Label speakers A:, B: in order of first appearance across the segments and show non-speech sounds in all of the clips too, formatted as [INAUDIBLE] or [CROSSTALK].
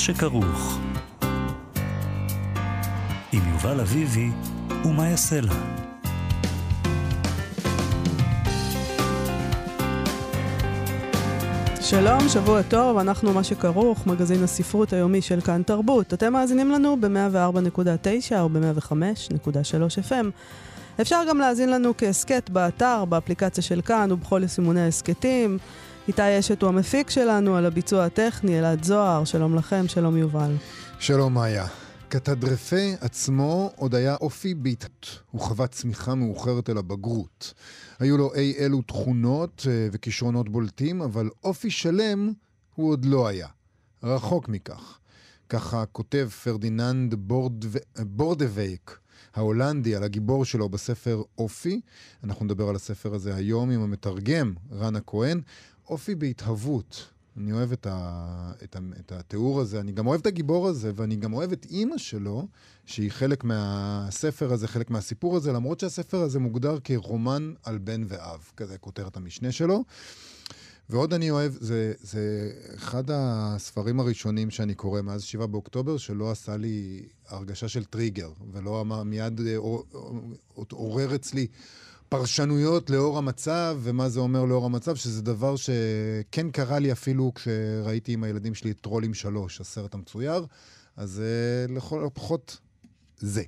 A: שכרוך. עם יובל אביבי ומה יעשה לה.
B: שלום, שבוע טוב, אנחנו מה שכרוך, מגזין הספרות היומי של כאן תרבות. אתם מאזינים לנו ב-104.9 או ב-105.3 FM. אפשר גם להאזין לנו כהסכת באתר, באפליקציה של כאן ובכל יישומוני ההסכתים. איתי אשת הוא המפיק שלנו, על הביצוע הטכני, אלעד זוהר, שלום לכם, שלום יובל.
C: שלום מאיה. קטדרפה עצמו עוד היה אופי בהתהוות. הוא חווה צמיחה מאוחרת אל הבגרות. היו לו אי אלו תכונות אה, וכישרונות בולטים, אבל אופי שלם הוא עוד לא היה. רחוק מכך. ככה כותב פרדיננד בורד... בורדווייק, ההולנדי, על הגיבור שלו בספר אופי. אנחנו נדבר על הספר הזה היום עם המתרגם, רן הכהן. אופי בהתהוות. אני אוהב את, ה, את, ה, את התיאור הזה, אני גם אוהב את הגיבור הזה, ואני גם אוהב את אימא שלו, שהיא חלק מהספר הזה, חלק מהסיפור הזה, למרות שהספר הזה מוגדר כרומן על בן ואב, כזה כותרת המשנה שלו. ועוד אני אוהב, זה, זה אחד הספרים הראשונים שאני קורא מאז 7 באוקטובר, שלא עשה לי הרגשה של טריגר, ולא אמר, מיד אה, עורר אצלי פרשנויות לאור המצב, ומה זה אומר לאור המצב, שזה דבר שכן קרה לי אפילו כשראיתי עם הילדים שלי את טרולים שלוש, הסרט המצויר, אז אה, לכל הפחות זה.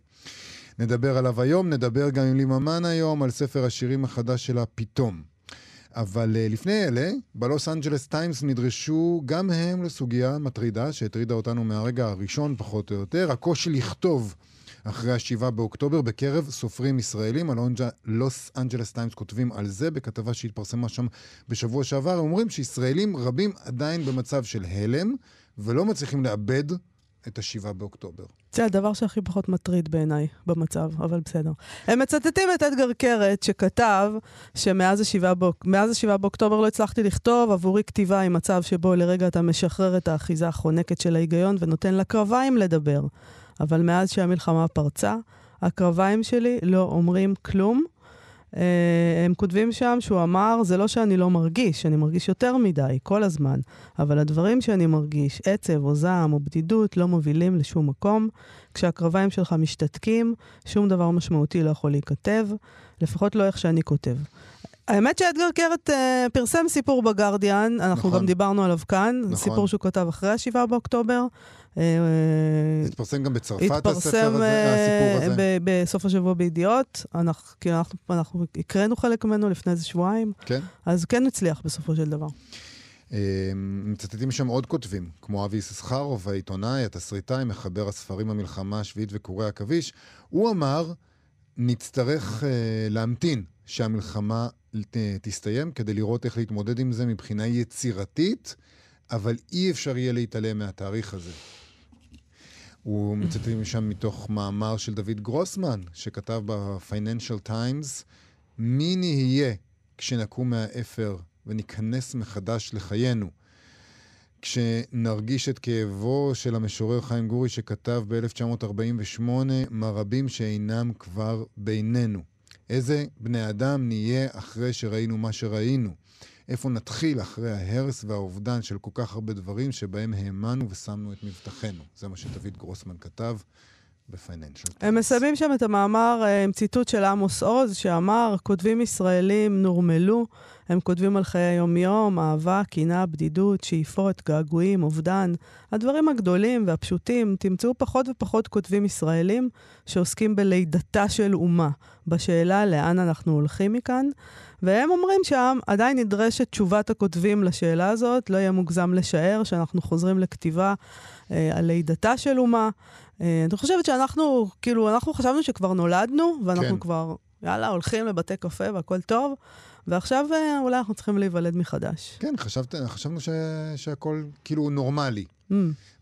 C: נדבר עליו היום, נדבר גם עם לי ממן היום על ספר השירים החדש שלה, פתאום. אבל אה, לפני אלה, בלוס אנג'לס טיימס נדרשו גם הם לסוגיה מטרידה, שהטרידה אותנו מהרגע הראשון פחות או יותר, הקושי לכתוב אחרי השבעה באוקטובר בקרב סופרים ישראלים. הלוס אנג'לס טיימס כותבים על זה בכתבה שהתפרסמה שם בשבוע שעבר. הם אומרים שישראלים רבים עדיין במצב של הלם ולא מצליחים לעבד את השבעה באוקטובר.
B: זה הדבר שהכי פחות מטריד בעיניי במצב, אבל בסדר. הם מצטטים את אתגר קרת, שכתב שמאז השבעה באוק... באוקטובר לא הצלחתי לכתוב, עבורי כתיבה היא מצב שבו לרגע אתה משחרר את האחיזה החונקת של ההיגיון ונותן לקרביים לדבר. אבל מאז שהמלחמה פרצה, הקרביים שלי לא אומרים כלום. Uh, הם כותבים שם שהוא אמר, זה לא שאני לא מרגיש, אני מרגיש יותר מדי, כל הזמן, אבל הדברים שאני מרגיש, עצב או זעם או בדידות, לא מובילים לשום מקום. כשהקרביים שלך משתתקים, שום דבר משמעותי לא יכול להיכתב, לפחות לא איך שאני כותב. האמת שאדגר קרת uh, פרסם סיפור בגרדיאן, אנחנו נכון. גם דיברנו עליו כאן, נכון. סיפור שהוא כתב אחרי ה-7 באוקטובר.
C: אה, התפרסם גם בצרפת הספר הזה, הסיפור הזה?
B: בסוף השבוע בידיעות, אנחנו, כי אנחנו, הקראנו חלק ממנו לפני איזה שבועיים,
C: כן.
B: אז כן הצליח בסופו של דבר.
C: אה, מצטטים שם עוד כותבים, כמו אבי יששכרוב, העיתונאי, התסריטאי, מחבר הספרים המלחמה השביעית וקורי עכביש. הוא אמר, נצטרך uh, להמתין שהמלחמה תסתיים כדי לראות איך להתמודד עם זה מבחינה יצירתית, אבל אי אפשר יהיה להתעלם מהתאריך הזה. הוא מצטט משם מתוך מאמר של דוד גרוסמן, שכתב ב-Financial Times, מי נהיה כשנקום מהאפר וניכנס מחדש לחיינו? כשנרגיש את כאבו של המשורר חיים גורי שכתב ב-1948, מה רבים שאינם כבר בינינו. איזה בני אדם נהיה אחרי שראינו מה שראינו? איפה נתחיל אחרי ההרס והאובדן של כל כך הרבה דברים שבהם האמנו ושמנו את מבטחנו? זה מה שדוד גרוסמן כתב. בפייננשל.
B: הם מסיימים שם את המאמר אה, עם ציטוט של עמוס עוז, שאמר, כותבים ישראלים נורמלו, הם כותבים על חיי יום-יום, אהבה, קנאה, בדידות, שאיפות, געגועים, אובדן. הדברים הגדולים והפשוטים, תמצאו פחות ופחות כותבים ישראלים שעוסקים בלידתה של אומה, בשאלה לאן אנחנו הולכים מכאן. והם אומרים שם, עדיין נדרשת תשובת הכותבים לשאלה הזאת, לא יהיה מוגזם לשער שאנחנו חוזרים לכתיבה אה, על לידתה של אומה. אה, אני חושבת שאנחנו, כאילו, אנחנו חשבנו שכבר נולדנו, ואנחנו כן. כבר, יאללה, הולכים לבתי קפה והכל טוב. ועכשיו אה, אולי אנחנו צריכים להיוולד מחדש.
C: כן, חשבת, חשבנו ש, שהכל כאילו נורמלי,
B: Mm,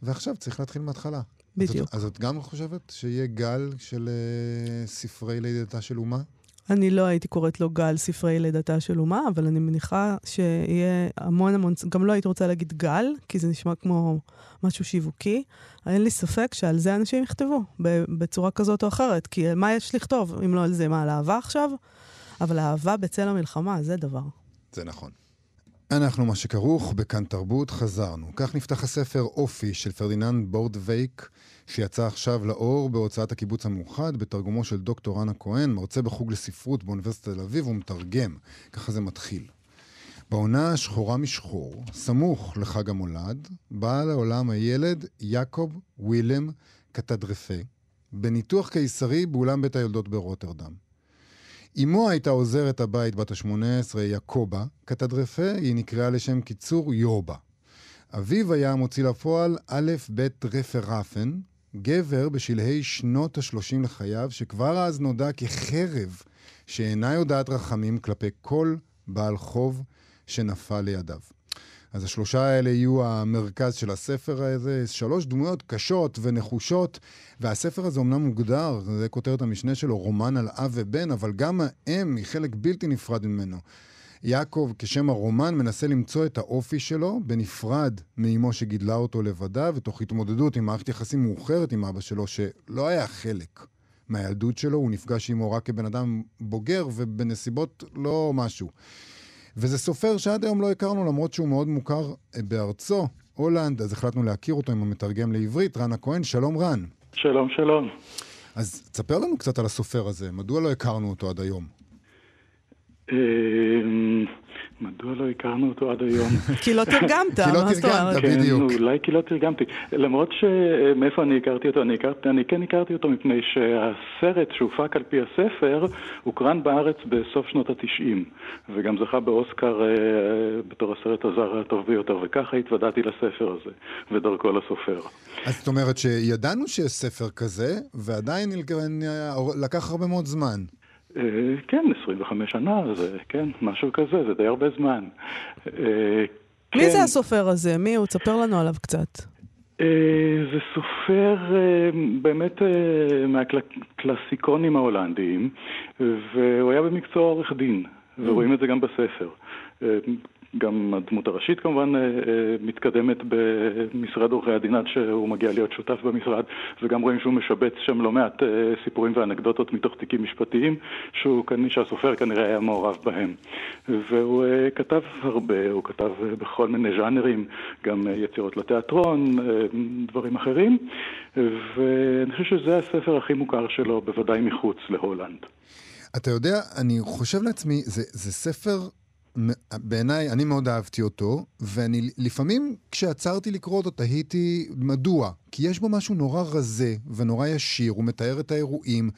C: ועכשיו צריך להתחיל מההתחלה.
B: בדיוק.
C: אז את, אז את גם חושבת שיהיה גל של uh, ספרי לידתה של אומה?
B: אני לא הייתי קוראת לו גל ספרי לידתה של אומה, אבל אני מניחה שיהיה המון המון, גם לא הייתי רוצה להגיד גל, כי זה נשמע כמו משהו שיווקי. אין לי ספק שעל זה אנשים יכתבו, בצורה כזאת או אחרת. כי מה יש לכתוב, אם לא על זה? מה, על אהבה עכשיו? אבל אהבה בצל המלחמה, זה דבר.
C: זה נכון. אנחנו מה שכרוך בכאן תרבות חזרנו. כך נפתח הספר אופי של פרדיננד בורדווייק, שיצא עכשיו לאור בהוצאת הקיבוץ המאוחד, בתרגומו של דוקטור רנה כהן, מרצה בחוג לספרות באוניברסיטת תל אביב ומתרגם. ככה זה מתחיל. בעונה השחורה משחור, סמוך לחג המולד, בא לעולם הילד יעקב ווילם קטדרפה, בניתוח קיסרי באולם בית היולדות ברוטרדם. אמו הייתה עוזרת הבית בת ה-18, יעקובה, קטדרפה היא נקראה לשם קיצור יובה. אביו היה המוציא לפועל א' ב' רפרפן, גבר בשלהי שנות ה-30 לחייו, שכבר אז נודע כחרב שאינה יודעת רחמים כלפי כל בעל חוב שנפל לידיו. אז השלושה האלה יהיו המרכז של הספר הזה, שלוש דמויות קשות ונחושות, והספר הזה אומנם מוגדר, זה כותרת המשנה שלו, רומן על אב ובן, אבל גם האם היא חלק בלתי נפרד ממנו. יעקב, כשם הרומן, מנסה למצוא את האופי שלו בנפרד מאמו שגידלה אותו לבדה, ותוך התמודדות עם מערכת יחסים מאוחרת עם אבא שלו, שלא היה חלק מהילדות שלו, הוא נפגש עמו רק כבן אדם בוגר ובנסיבות לא משהו. וזה סופר שעד היום לא הכרנו, למרות שהוא מאוד מוכר אה, בארצו, הולנד, אז החלטנו להכיר אותו עם המתרגם לעברית, רן הכהן. שלום רן.
D: שלום, שלום.
C: אז תספר לנו קצת על הסופר הזה, מדוע לא הכרנו אותו עד היום?
D: אמ, מדוע לא הכרנו אותו עד היום? [LAUGHS]
B: כי לא תרגמת,
C: כי לא תרגמת. בדיוק.
D: כן, אולי כי לא תרגמתי. למרות שמאיפה אני הכרתי אותו? אני, כן הכרתי אותו מפני שהסרט שהופק על פי הספר הוקרן בארץ בסוף שנות התשעים, וגם זכה באוסקר אה, בתור הסרט הזר הטוב ביותר, וככה התוודעתי לספר הזה, ודרכו לסופר.
C: אז זאת אומרת שידענו שיש ספר כזה, ועדיין לקח הרבה מאוד זמן.
D: אה, כן, 25 שנה, זה כן, משהו כזה, זה די הרבה זמן. אה,
B: מי
D: כן.
B: זה הסופר הזה? מי הוא? תספר לנו עליו קצת.
D: אה, זה סופר באמת מהקלאסיקונים ההולנדיים, והוא היה במקצוע עורך דין, ורואים את זה גם בספר. גם הדמות הראשית כמובן אה, אה, מתקדמת במשרד עורכי הדין עד שהוא מגיע להיות שותף במשרד, וגם רואים שהוא משבץ שם לא מעט אה, סיפורים ואנקדוטות מתוך תיקים משפטיים, שהוא, שהסופר כנראה היה מעורב בהם. והוא כתב הרבה, הוא כתב בכל מיני ז'אנרים, גם יצירות לתיאטרון, דברים אחרים, ואני חושב שזה הספר הכי מוכר שלו, בוודאי מחוץ להולנד.
C: אתה יודע, אני חושב לעצמי, זה, זה ספר, בעיניי, אני מאוד אהבתי אותו, ואני לפעמים כשעצרתי לקרוא אותו תהיתי מדוע. כי יש בו משהו נורא רזה ונורא ישיר, הוא מתאר את האירועים.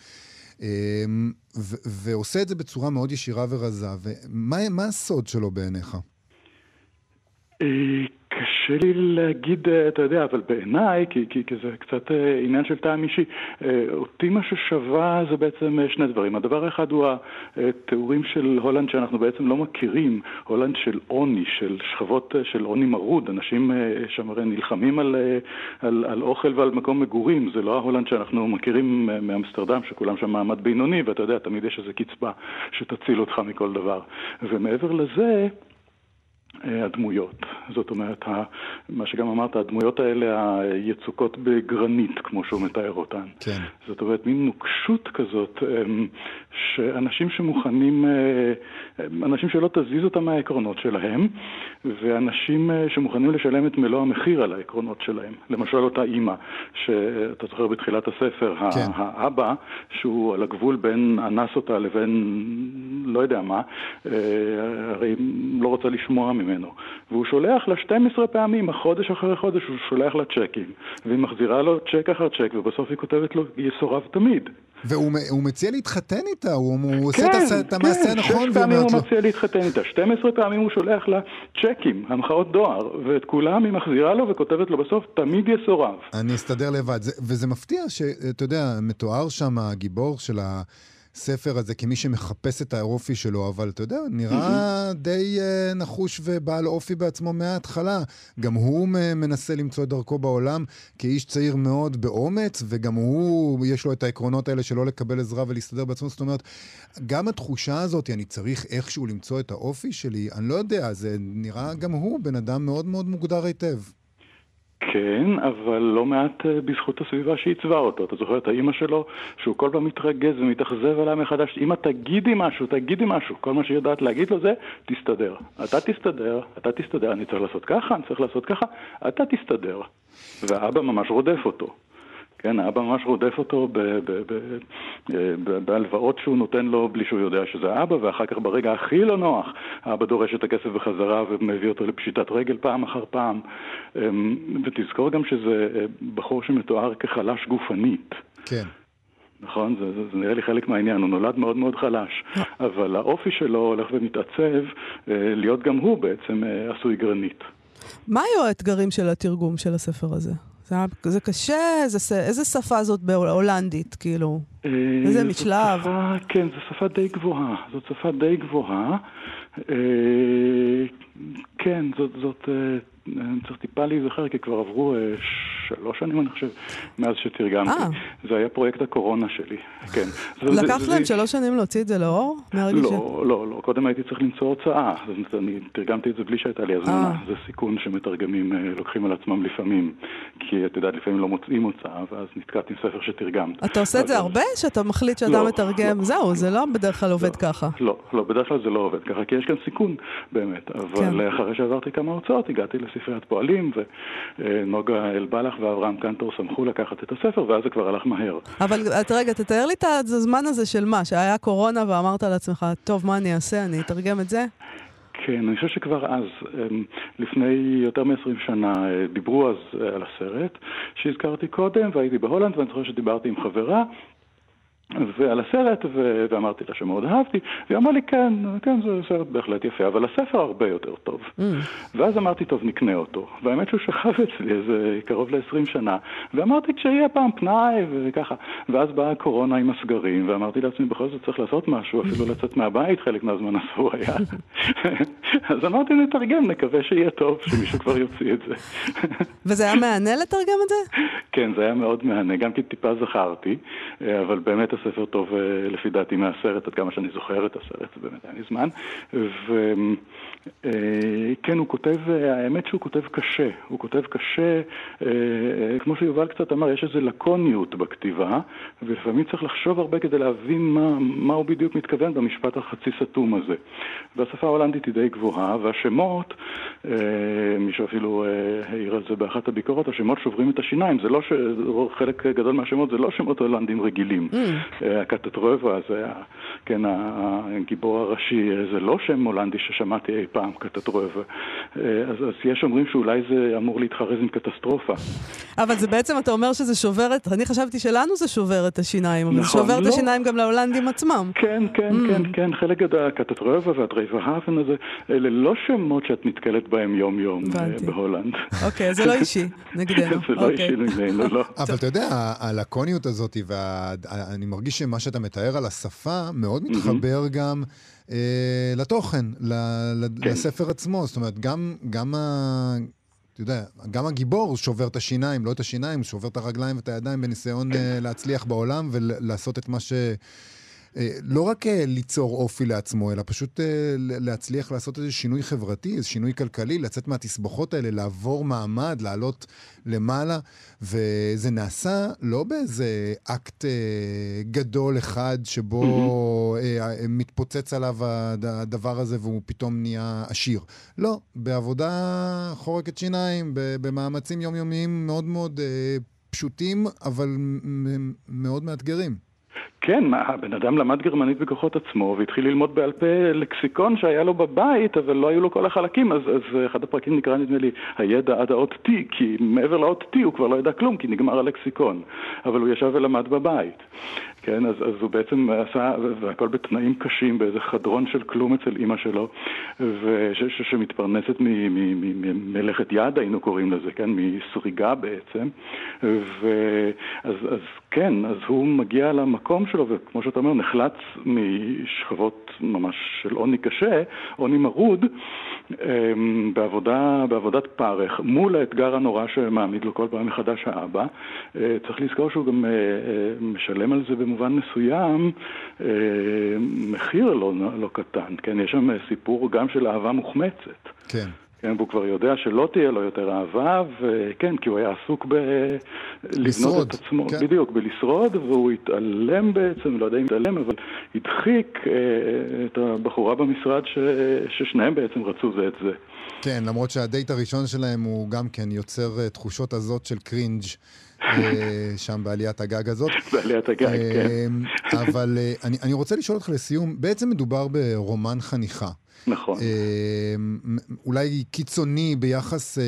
C: אמ, ו- ועושה את זה בצורה מאוד ישירה ורזה, ומה מה הסוד שלו בעיניך?
D: קשה לי להגיד, אה, אתה יודע, אבל בעיניי, כי, כי, כי זה קצת אה, עניין של טעם אישי, אה, אותי מה ששווה זה בעצם שני דברים. הדבר האחד הוא התיאורים של הולנד שאנחנו בעצם לא מכירים, הולנד של עוני, של שכבות של עוני מרוד, אנשים שם הרי נלחמים על, על, על אוכל ועל מקום מגורים, זה לא ההולנד שאנחנו מכירים מאמסטרדם, שכולם שם מעמד בינוני, ואתה יודע, תמיד יש איזו קצבה שתציל אותך מכל דבר. ומעבר לזה, הדמויות. זאת אומרת, מה שגם אמרת, הדמויות האלה היצוקות בגרנית, כמו שהוא מתאר אותן.
C: כן.
D: זאת אומרת, מין נוקשות כזאת, אמ, שאנשים שמוכנים, אה, אנשים שלא תזיז אותם מהעקרונות שלהם, ואנשים אה, שמוכנים לשלם את מלוא המחיר על העקרונות שלהם. למשל אותה אימא, שאתה זוכר בתחילת הספר,
C: כן.
D: האבא, שהוא על הגבול בין אנס אותה לבין לא יודע מה, אה, הרי לא רוצה לשמוע ממנו. והוא שולח לה 12 פעמים, חודש אחרי חודש, הוא שולח לה צ'קים. והיא מחזירה לו צ'ק אחר צ'ק, ובסוף היא כותבת לו, יסורב תמיד.
C: והוא מציע להתחתן איתה, הוא, הוא עושה את, המעשה
D: כן,
C: הנכון
D: שש פעמים
C: ואומרת
D: הוא
C: לו...
D: מציע להתחתן איתה, 12 פעמים הוא שולח לה צ'קים, המחאות דואר, ואת כולם היא מחזירה לו וכותבת לו בסוף, תמיד יסורב.
C: אני אסתדר לבד. זה, וזה מפתיע שאתה יודע, מתואר שם הגיבור של, ה, הספר הזה כמי שמחפש את האופי שלו, אבל אתה יודע, נראה mm-hmm. די uh, נחוש ובעל אופי בעצמו מההתחלה. גם הוא מנסה למצוא את דרכו בעולם כאיש צעיר מאוד באומץ, וגם הוא, יש לו את העקרונות האלה שלא לקבל עזרה ולהסתדר בעצמו. זאת אומרת, גם התחושה הזאת, אני צריך איכשהו למצוא את האופי שלי, אני לא יודע, זה נראה גם הוא בן אדם מאוד מאוד מוגדר היטב.
D: כן, אבל לא מעט אה, בזכות הסביבה שעיצבה אותו. אתה זוכר את האימא שלו, שהוא כל פעם מתרגז ומתאכזב עליה מחדש, אמא תגידי משהו, תגידי משהו. כל מה שהיא יודעת להגיד לו זה, תסתדר. אתה תסתדר, אתה תסתדר, אני צריך לעשות ככה, אני צריך לעשות ככה, אתה תסתדר. והאבא ממש רודף אותו. כן, האבא ממש רודף אותו בהלוואות שהוא נותן לו בלי שהוא יודע שזה האבא, ואחר כך ברגע הכי לא נוח, האבא דורש את הכסף בחזרה ומביא אותו לפשיטת רגל פעם אחר פעם. אמ, ותזכור גם שזה אה, בחור שמתואר כחלש גופנית.
C: כן.
D: נכון? זה, זה, זה נראה לי חלק מהעניין, הוא נולד מאוד מאוד חלש, אה. אבל האופי שלו הולך ומתעצב אה, להיות גם הוא בעצם עשוי גרנית.
B: מה היו האתגרים של התרגום של הספר הזה? זה, קשה, זה, איזה שפה זאת בהולנדית, כאילו? אה, איזה משלב?
D: שפה, כן, זו שפה די גבוהה. זאת שפה די גבוהה. אה, כן, זאת, זאת אה, אני צריך טיפה להיזכר, כי כבר עברו אה, שלוש שנים, אני חושב, מאז שתרגמתי. אה. זה היה פרויקט הקורונה שלי, כן.
B: לקח להם שלוש שנים להוציא את זה לאור?
D: לא, לא, לא. קודם הייתי צריך למצוא הוצאה. אני תרגמתי את זה בלי שהייתה לי הזמנה. אה. זה סיכון שמתרגמים לוקחים על עצמם לפעמים. כי את יודעת, לפעמים לא מוצאים הוצאה, ואז נתקעתי עם ספר שתרגמת.
B: אתה עושה את זה הרבה? שאתה מחליט שאתה לא, מתרגם? לא. זהו, זה לא בדרך כלל עובד ככה.
D: לא, לא, בדרך כלל זה לא עובד ככה, כי יש כאן סיכון, באמת. אבל כן. אחרי שעברתי כמה הוצאות, הגעתי ספריית פועלים, ונוגה אלבלח ואברהם קנטור שמחו לקחת את הספר, ואז זה כבר הלך מהר.
B: אבל רגע, תתאר לי את הזמן הזה של מה, שהיה קורונה ואמרת לעצמך, טוב, מה אני אעשה, אני אתרגם את זה?
D: כן, אני חושב שכבר אז, אמ, לפני יותר מ-20 שנה, אה, דיברו אז אה, על הסרט שהזכרתי קודם, והייתי בהולנד, ואני זוכר שדיברתי עם חברה, ועל הסרט, ו... ואמרתי לה שמאוד אהבתי, והיא אמרה לי, כן, כן, זה סרט בהחלט יפה, אבל הספר הרבה יותר טוב. Mm. ואז אמרתי, טוב, נקנה אותו. והאמת שהוא שכב אצלי איזה קרוב ל-20 שנה, ואמרתי, כשיהיה פעם פנאי וככה. ואז באה הקורונה עם הסגרים, ואמרתי לעצמי, בכל זאת צריך לעשות משהו, אפילו לצאת מהבית, חלק מהזמן אסור היה. [LAUGHS] אז אמרתי, נתרגם, נקווה שיהיה טוב, שמישהו כבר יוציא את זה. [LAUGHS]
B: וזה היה מהנה לתרגם את זה?
D: כן, זה היה מאוד מהנה, גם כי טיפה זכרתי, אבל באמת הספר טוב אה, לפי דעתי מהסרט, עד כמה שאני זוכר את הסרט, באמת היה לי זמן. וכן, הוא כותב, האמת שהוא כותב קשה, הוא כותב קשה, אה, כמו שיובל קצת אמר, יש איזו לקוניות בכתיבה, ולפעמים צריך לחשוב הרבה כדי להבין מה, מה הוא בדיוק מתכוון במשפט החצי סתום הזה. והשפה ההולנדית היא די גבוהה, והשמות, אה, מישהו אפילו העיר על זה באחת הביקורות, השמות שוברים את השיניים, זה לא ש... חלק גדול מהשמות זה לא שמות הולנדים רגילים. Mm. הקטטרובה, זה כן, הגיבור הראשי, זה לא שם הולנדי ששמעתי אי פעם, קטטרובה. אז, אז יש אומרים שאולי זה אמור להתחרז עם קטסטרופה.
B: אבל זה בעצם, אתה אומר שזה שובר את, אני חשבתי שלנו זה שובר את השיניים, אבל נכון, זה שובר לא. את השיניים גם להולנדים עצמם.
D: כן, כן, mm. כן, כן, חלק גדול, הקטטרובה והדרייבהאבן הזה, אלה לא שמות שאת נתקלת בהם יום-יום אה, בהולנד.
B: אוקיי, זה לא [LAUGHS] אישי נגדנו.
D: זה לא אישי אוקיי. נגדנו, לא.
C: אבל אתה יודע, הלקוניות הזאת, ואני מרגיש שמה שאתה מתאר על השפה מאוד מתחבר גם אה, לתוכן, כן. לספר עצמו. זאת אומרת, גם, גם ה... אתה יודע, גם הגיבור שובר את השיניים, לא את השיניים, שובר את הרגליים ואת הידיים בניסיון כן. [CLEARS THROAT] להצליח בעולם ולעשות את מה ש... אה, לא רק אה, ליצור אופי לעצמו, אלא פשוט אה, להצליח לעשות איזה שינוי חברתי, איזה שינוי כלכלי, לצאת מהתסבוכות האלה, לעבור מעמד, לעלות למעלה, וזה נעשה לא באיזה אקט גדול אחד שבו mm-hmm. מתפוצץ עליו הדבר הזה והוא פתאום נהיה עשיר. לא, בעבודה חורקת שיניים, במאמצים יומיומיים מאוד מאוד פשוטים, אבל מאוד מאתגרים.
D: כן, מה, הבן אדם למד גרמנית בכוחות עצמו והתחיל ללמוד בעל פה לקסיקון שהיה לו בבית, אבל לא היו לו כל החלקים, אז, אז אחד הפרקים נקרא נדמה לי הידע עד האות T, כי מעבר לאות T הוא כבר לא ידע כלום, כי נגמר הלקסיקון, אבל הוא ישב ולמד בבית. כן, אז, אז הוא בעצם עשה, והכל בתנאים קשים, באיזה חדרון של כלום אצל אימא שלו, וש, ש, שמתפרנסת ממלאכת יד, היינו קוראים לזה, כן, מסריגה בעצם, ואז אז כן, אז הוא מגיע למקום שלו, וכמו שאתה אומר, נחלץ משכבות ממש של עוני קשה, עוני מרוד, אמ, בעבודה, בעבודת פרך, מול האתגר הנורא שמעמיד לו כל פעם מחדש האבא. אה, צריך לזכור שהוא גם אה, אה, משלם על זה במובן מסוים מחיר לא, לא קטן, כן? יש שם סיפור גם של אהבה מוחמצת.
C: כן.
D: כן, והוא כבר יודע שלא תהיה לו יותר אהבה, וכן, כי הוא היה עסוק בלבנות את עצמו, כן. בדיוק, בלשרוד, והוא התעלם בעצם, לא יודע אם התעלם, אבל הדחיק אה, את הבחורה במשרד ש... ששניהם בעצם רצו זה את זה.
C: כן, למרות שהדייט הראשון שלהם הוא גם כן יוצר אה, תחושות הזאת של קרינג'. אה, שם בעליית הגג הזאת. [LAUGHS]
D: בעליית הגג, כן.
C: אבל אני, אני רוצה לשאול אותך לסיום, בעצם מדובר ברומן חניכה.
D: נכון.
C: אמ, אולי קיצוני ביחס, אה,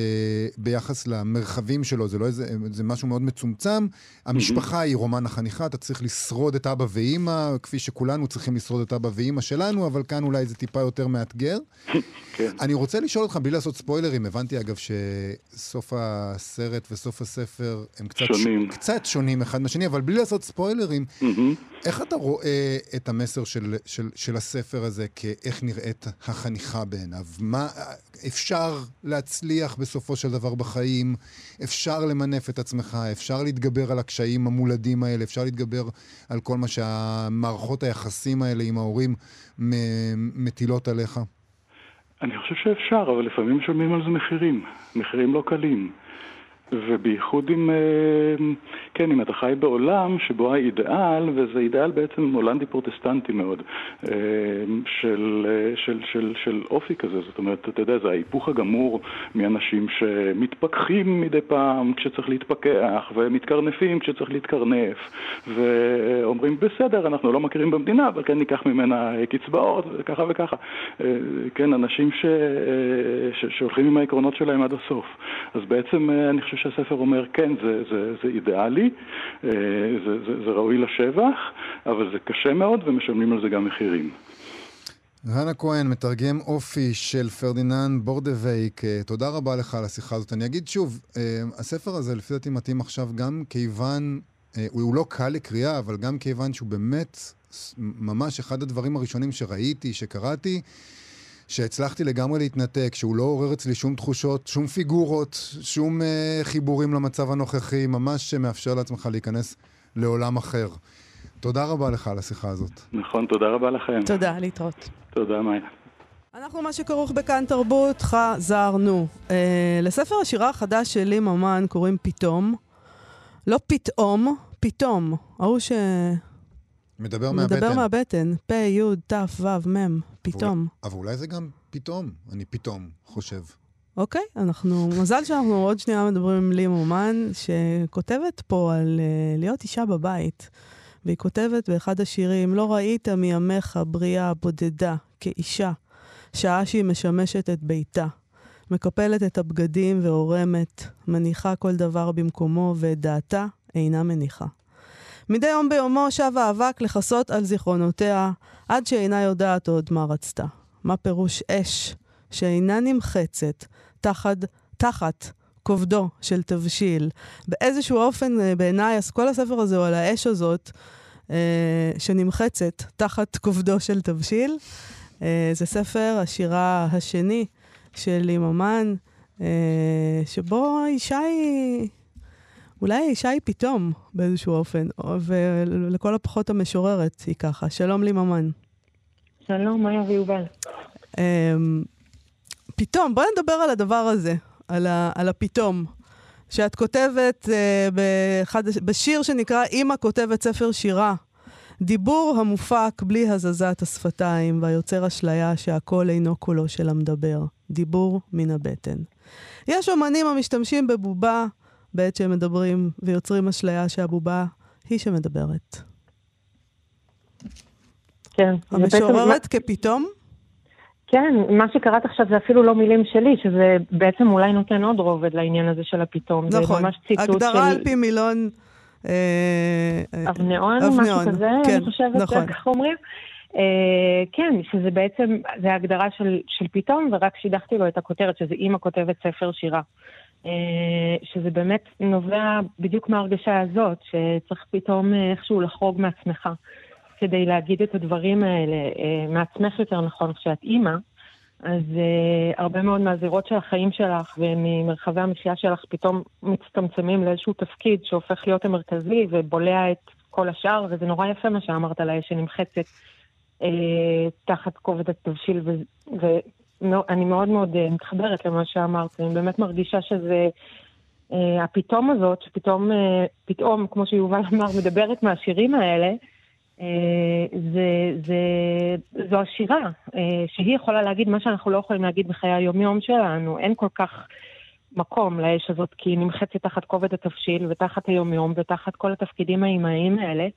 C: ביחס למרחבים שלו, זה לא איזה, זה משהו מאוד מצומצם. המשפחה היא רומן החניכה, אתה צריך לשרוד את אבא ואימא, כפי שכולנו צריכים לשרוד את אבא ואימא שלנו, אבל כאן אולי זה טיפה יותר מאתגר. [LAUGHS] כן. אני רוצה לשאול אותך, בלי לעשות ספוילרים, הבנתי אגב שסוף הסרט וסוף הספר הם קצת
D: שונים,
C: ש... קצת שונים אחד מהשני, אבל בלי לעשות ספוילרים, איך אתה רואה את המסר של, של, של הספר הזה כאיך נראית החניכה בעיניו? מה, אפשר להצליח בסופו של דבר בחיים, אפשר למנף את עצמך, אפשר להתגבר על הקשיים המולדים האלה, אפשר להתגבר על כל מה שהמערכות היחסים האלה עם ההורים מטילות עליך?
D: אני חושב שאפשר, אבל לפעמים משלמים על זה מחירים, מחירים לא קלים. ובייחוד אם, אה, כן, אם אתה חי בעולם שבו האידאל, וזה אידאל בעצם הולנדי פרוטסטנטי מאוד, אה, של, אה, של, של, של אופי כזה, זאת אומרת, אתה יודע, זה ההיפוך הגמור מאנשים שמתפכחים מדי פעם כשצריך להתפכח, ומתקרנפים כשצריך להתקרנף, ואומרים, בסדר, אנחנו לא מכירים במדינה, אבל כן ניקח ממנה קצבאות, וככה וככה. כן, אנשים ש, ש, שהולכים עם העקרונות שלהם עד הסוף. אז בעצם אני חושב שהספר אומר, כן, זה, זה, זה אידיאלי, אה, זה, זה, זה ראוי לשבח, אבל זה קשה מאוד ומשלמים על זה גם מחירים.
C: רנה כהן, מתרגם אופי של פרדיננד בורדווייק, אה, תודה רבה לך על השיחה הזאת. אני אגיד שוב, אה, הספר הזה לפי דעתי מתאים עכשיו גם כיוון, הוא לא קל לקריאה, אבל גם כיוון שהוא באמת ממש אחד הדברים הראשונים שראיתי, שקראתי, שהצלחתי לגמרי להתנתק, שהוא לא עורר אצלי שום תחושות, שום פיגורות, שום uh, חיבורים למצב הנוכחי, ממש מאפשר לעצמך להיכנס לעולם אחר. תודה רבה לך על השיחה הזאת.
D: נכון, תודה רבה לכם.
B: תודה, להתראות.
D: תודה, מאיה.
B: אנחנו, מה שכרוך בכאן תרבות, חזרנו. אה, לספר השירה החדש של לי ממן קוראים פתאום. לא פתאום, פתאום. ההוא ש...
C: מדבר מהבטן.
B: מדבר מהבטן. פ', י', ת', ו', מ', פתאום.
C: אבל אולי זה גם פתאום, אני פתאום חושב.
B: אוקיי, אנחנו, מזל שאנחנו עוד שנייה מדברים עם לי מומן, שכותבת פה על uh, להיות אישה בבית. והיא כותבת באחד השירים, לא ראית מימיך בריאה בודדה כאישה, שעה שהיא משמשת את ביתה. מקפלת את הבגדים ועורמת, מניחה כל דבר במקומו, ואת דעתה אינה מניחה. מדי יום ביומו שב האבק לכסות על זיכרונותיה, עד שאינה יודעת עוד מה רצתה. מה פירוש אש שאינה נמחצת תחת, תחת כובדו של תבשיל? באיזשהו אופן, אה, בעיניי, אז כל הספר הזה הוא על האש הזאת, אה, שנמחצת תחת כובדו של תבשיל. אה, זה ספר השירה השני של ליממן, אה, שבו האישה היא... אולי האישה היא פתאום באיזשהו אופן, ולכל הפחות המשוררת היא ככה. שלום לי ממן.
E: שלום, מאיה ויובל. אמ,
B: פתאום, בואי נדבר על הדבר הזה, על, ה, על הפתאום. שאת כותבת uh, באחד, בשיר שנקרא "אימא כותבת ספר שירה". דיבור המופק בלי הזזת השפתיים, והיוצר אשליה שהקול אינו קולו של המדבר. דיבור מן הבטן. יש אומנים המשתמשים בבובה בעת שהם מדברים ויוצרים אשליה שהבובה היא שמדברת.
E: כן.
B: המשוררת כפתאום?
E: כן, מה שקראת עכשיו זה אפילו לא מילים שלי, שזה בעצם אולי נותן עוד רובד לעניין הזה של הפתאום.
B: נכון,
E: זה ממש ציטוט
B: הגדרה של... על פי מילון...
E: אה, אבניון, משהו כזה, כן, אני חושבת, נכון. ככה אומרים. אה, כן, שזה בעצם, זה הגדרה של, של פתאום, ורק שידחתי לו את הכותרת, שזה אימא כותבת ספר שירה. שזה באמת נובע בדיוק מההרגשה הזאת, שצריך פתאום איכשהו לחרוג מעצמך כדי להגיד את הדברים האלה, מעצמך יותר נכון, כשאת אימא. אז הרבה מאוד מהזירות של החיים שלך וממרחבי המחיה שלך פתאום מצטמצמים לאיזשהו תפקיד שהופך להיות המרכזי ובולע את כל השאר, וזה נורא יפה מה שאמרת האש שנמחצת תחת כובד התבשיל, ואני מאוד מאוד uh, מתחברת למה שאמרת, אני באמת מרגישה שזה... Uh, הפתאום הזאת, שפתאום, uh, פתאום, כמו שיובל [LAUGHS] אמר, מדברת מהשירים האלה, אה, זה, זה, זו השירה, אה, שהיא יכולה להגיד מה שאנחנו לא יכולים להגיד בחיי היומיום שלנו. אין כל כך מקום לאש הזאת, כי היא נמחצת תחת כובד התבשיל ותחת היומיום ותחת כל התפקידים האימהיים האלה.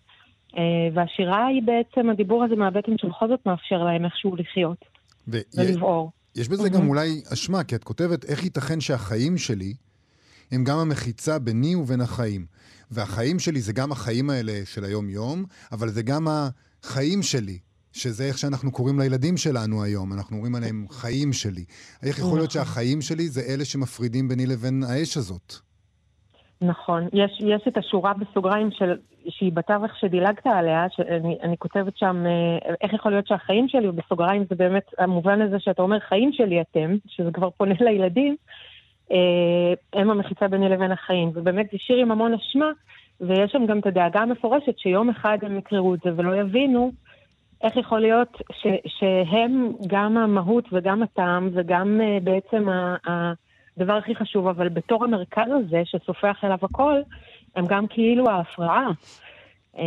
E: אה, והשירה היא בעצם, הדיבור הזה מהבטן שבכל זאת מאפשר להם איכשהו לחיות ולבעור.
C: יש בזה גם אולי אשמה, כי את כותבת, איך ייתכן שהחיים שלי הם גם המחיצה ביני ובין החיים. והחיים שלי זה גם החיים האלה של היום-יום, אבל זה גם החיים שלי, שזה איך שאנחנו קוראים לילדים שלנו היום, אנחנו אומרים עליהם חיים שלי. איך יכול להיות נכון. שהחיים שלי זה אלה שמפרידים ביני לבין האש הזאת?
E: נכון. יש, יש את השורה בסוגריים של, שהיא בתווך שדילגת עליה, שאני אני כותבת שם, אה, איך יכול להיות שהחיים שלי, ובסוגריים זה באמת המובן הזה שאתה אומר חיים שלי אתם, שזה כבר פונה [LAUGHS] לילדים, אה, הם המחיצה ביני לבין החיים. ובאמת זה שיר עם המון אשמה, ויש שם גם את הדאגה המפורשת שיום אחד הם יקראו את זה ולא יבינו איך יכול להיות ש, שהם גם המהות וגם הטעם וגם uh, בעצם הדבר הכי חשוב, אבל בתור המרכז הזה שסופח אליו הכל, הם גם כאילו ההפרעה. Uh,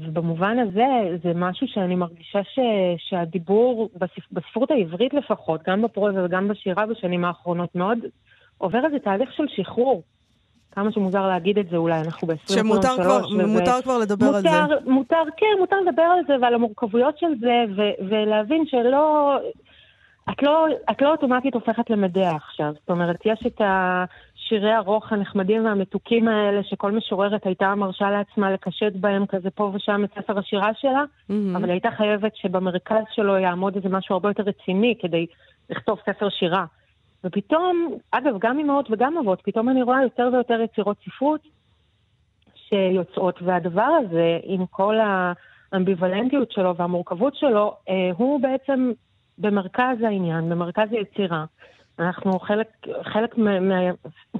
E: ובמובן הזה, זה משהו שאני מרגישה ש, שהדיבור, בספ, בספרות העברית לפחות, גם בפרוזה וגם בשירה בשנים האחרונות, מאוד עובר איזה תהליך של שחרור. כמה שמוזר להגיד את זה אולי, אנחנו ב-2023.
B: שמותר כבר, וזה... מותר כבר לדבר מותר, על
E: זה. מותר, כן, מותר לדבר על זה ועל המורכבויות של זה, ו- ולהבין שלא... את לא, את לא אוטומטית הופכת למדע עכשיו. זאת אומרת, יש את השירי הרוח הנחמדים והמתוקים האלה, שכל משוררת הייתה מרשה לעצמה לקשט בהם כזה פה ושם את ספר השירה שלה, mm-hmm. אבל הייתה חייבת שבמרכז שלו יעמוד איזה משהו הרבה יותר רציני כדי לכתוב ספר שירה. ופתאום, אגב, גם אמהות וגם אבות, פתאום אני רואה יותר ויותר יצירות ספרות שיוצאות, והדבר הזה, עם כל האמביוולנטיות שלו והמורכבות שלו, אה, הוא בעצם במרכז העניין, במרכז היצירה. אנחנו, חלק, חלק מה, מה,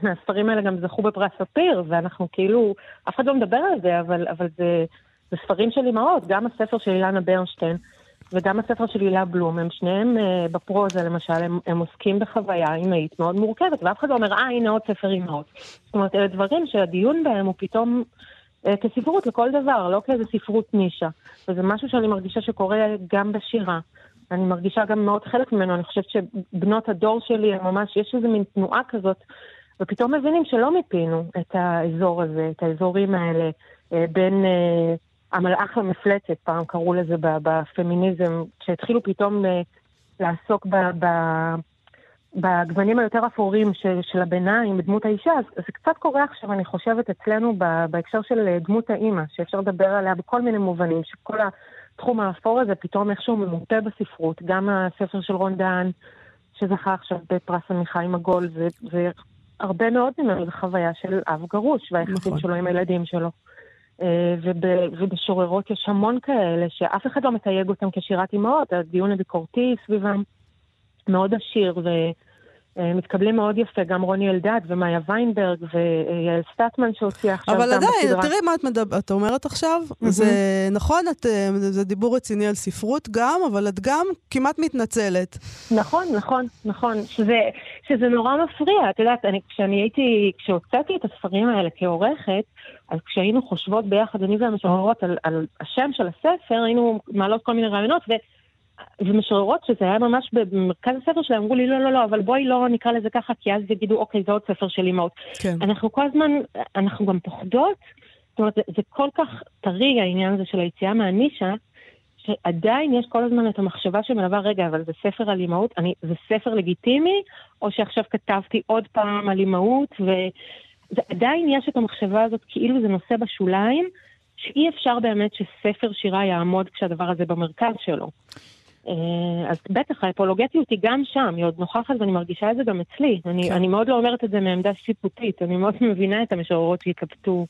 E: מהספרים האלה גם זכו בפרס ספיר, ואנחנו כאילו, אף אחד לא מדבר על זה, אבל, אבל זה, זה ספרים של אמהות, גם הספר של אילנה ברנשטיין. וגם הספר של הילה בלום, הם שניהם uh, בפרוזה למשל, הם, הם עוסקים בחוויה אימהית מאוד מורכבת, ואף אחד לא אומר, אה, הנה עוד ספר אימהות. זאת אומרת, אלה דברים שהדיון בהם הוא פתאום uh, כספרות לכל דבר, לא כאיזה ספרות נישה. וזה משהו שאני מרגישה שקורה גם בשירה. אני מרגישה גם מאוד חלק ממנו, אני חושבת שבנות הדור שלי, הם ממש, יש איזה מין תנועה כזאת, ופתאום מבינים שלא מיפינו את האזור הזה, את האזורים האלה, uh, בין... Uh, המלאך המפלצת, פעם קראו לזה בפמיניזם, שהתחילו פתאום אה, לעסוק ב, ב, בגוונים היותר אפורים של, של הביניים, בדמות האישה, אז זה קצת קורה עכשיו, אני חושבת, אצלנו בהקשר של אה, דמות האימא, שאפשר לדבר עליה בכל מיני מובנים, שכל התחום האפור הזה פתאום איכשהו ממוטה בספרות, גם הספר של רון דהן, שזכה עכשיו בפרס עמיחי מגול, והרבה מאוד ממנו זה חוויה של אב גרוש, והיחסים נכון. שלו עם הילדים שלו. אה, ובשוררות יש המון כאלה שאף אחד לא מתייג אותם כשירת אימהות, הדיון הביקורתי סביבם מאוד עשיר ומתקבלים מאוד יפה, גם רוני אלדד ומאיה ויינברג ויעל סטטמן שהוציאה עכשיו
B: אבל עדיין, תראי מה את, מדבר, את אומרת עכשיו, mm-hmm. זה נכון, את, אה, זה דיבור רציני על ספרות גם, אבל את גם כמעט מתנצלת.
E: נכון, נכון, נכון, שזה, שזה נורא מפריע. את יודעת, אני, כשאני הייתי, כשהוצאתי את הספרים האלה כעורכת, אז כשהיינו חושבות ביחד, אני והמשוררות, על, על השם של הספר, היינו מעלות כל מיני רעיונות, ו, ומשוררות, שזה היה ממש במרכז הספר שלהם, אמרו לי, לא, לא, לא, אבל בואי לא נקרא לזה ככה, כי אז יגידו, אוקיי, זה עוד ספר של אימהות. כן. אנחנו כל הזמן, אנחנו גם פוחדות, זאת אומרת, זה, זה כל כך טרי העניין הזה של היציאה מהנישה, שעדיין יש כל הזמן את המחשבה שמלווה, רגע, אבל זה ספר על אימהות, אני, זה ספר לגיטימי, או שעכשיו כתבתי עוד פעם על אימהות. ועדיין יש את המחשבה הזאת כאילו זה נושא בשוליים, שאי אפשר באמת שספר שירה יעמוד כשהדבר הזה במרכז שלו. אה, אז בטח, האפולוגטיות היא גם שם, היא עוד נוכחת ואני מרגישה את זה גם אצלי. אני,
B: כן.
E: אני מאוד לא אומרת את זה מעמדה שיפוטית, אני מאוד מבינה את המשוררות שהתלבטו